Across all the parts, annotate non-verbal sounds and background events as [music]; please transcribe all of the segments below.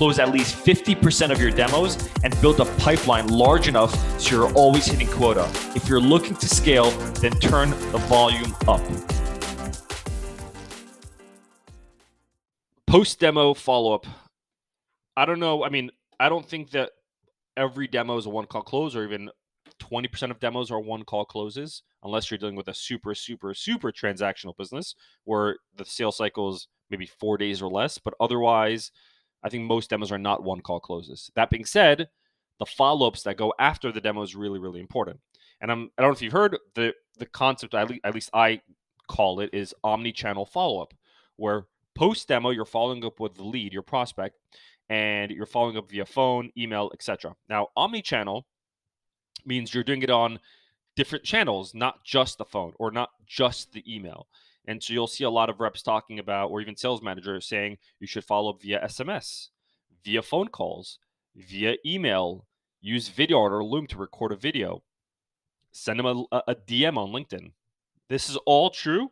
close at least 50% of your demos, and build a pipeline large enough so you're always hitting quota. If you're looking to scale, then turn the volume up. Post demo follow up I don't know. I mean, I don't think that every demo is a one call close or even 20% of demos are one call closes unless you're dealing with a super super super transactional business where the sales cycle is maybe 4 days or less, but otherwise I think most demos are not one call closes. That being said, the follow-ups that go after the demo is really really important. And I'm I don't know if you've heard the the concept at at least I call it is omni-channel follow-up where post demo you're following up with the lead, your prospect, and you're following up via phone, email, etc. Now, omni-channel means you're doing it on different channels, not just the phone or not just the email. And so you'll see a lot of reps talking about, or even sales managers saying you should follow up via SMS, via phone calls, via email, use Vidyard or Loom to record a video, send them a, a DM on LinkedIn. This is all true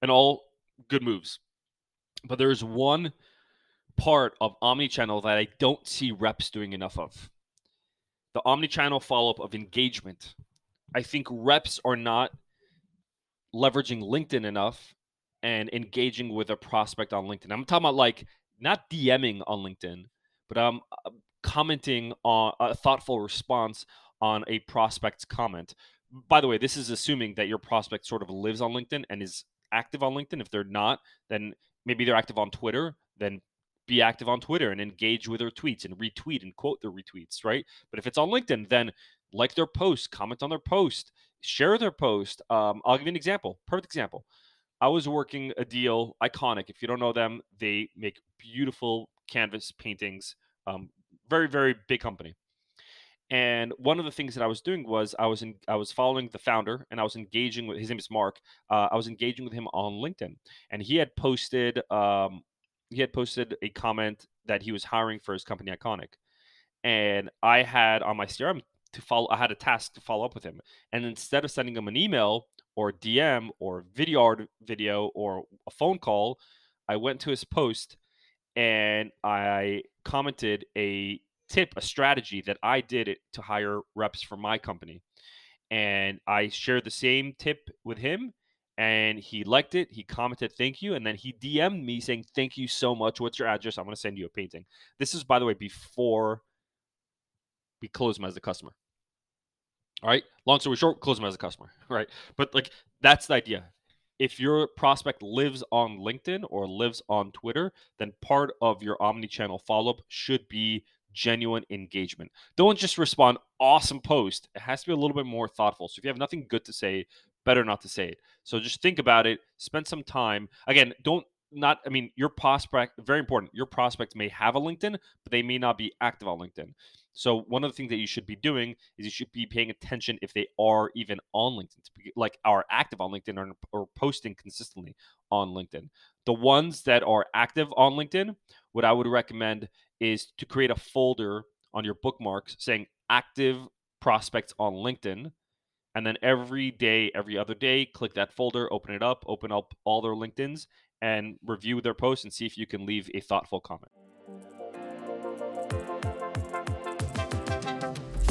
and all good moves. But there's one part of omnichannel that I don't see reps doing enough of. The omnichannel follow up of engagement. I think reps are not leveraging LinkedIn enough and engaging with a prospect on LinkedIn. I'm talking about like not DMing on LinkedIn, but I'm um, commenting on a thoughtful response on a prospect's comment. By the way, this is assuming that your prospect sort of lives on LinkedIn and is active on LinkedIn. If they're not, then maybe they're active on Twitter, then be active on Twitter and engage with their tweets and retweet and quote their retweets, right? But if it's on LinkedIn, then like their post, comment on their post, share their post. Um, I'll give you an example. Perfect example. I was working a deal, Iconic. If you don't know them, they make beautiful canvas paintings. Um, very, very big company. And one of the things that I was doing was I was in, I was following the founder and I was engaging with his name is Mark. Uh, I was engaging with him on LinkedIn, and he had posted um, he had posted a comment that he was hiring for his company Iconic, and I had on my CRM to follow. I had a task to follow up with him, and instead of sending him an email or DM or video video or a phone call, I went to his post and I commented a tip, a strategy that I did it to hire reps for my company. And I shared the same tip with him and he liked it. He commented, "Thank you," and then he DM'd me saying, "Thank you so much. What's your address? I'm going to send you a painting." This is, by the way, before we close them as a customer. All right. Long story short, close them as a customer. [laughs] Right. But like that's the idea. If your prospect lives on LinkedIn or lives on Twitter, then part of your omni-channel follow-up should be genuine engagement. Don't just respond awesome post. It has to be a little bit more thoughtful. So if you have nothing good to say, better not to say it. So just think about it, spend some time. Again, don't not I mean your prospect very important. Your prospect may have a LinkedIn, but they may not be active on LinkedIn. So one of the things that you should be doing is you should be paying attention if they are even on LinkedIn, like are active on LinkedIn or, or posting consistently on LinkedIn. The ones that are active on LinkedIn, what I would recommend is to create a folder on your bookmarks saying active prospects on LinkedIn and then every day, every other day, click that folder, open it up, open up all their LinkedIn's, and review their posts and see if you can leave a thoughtful comment.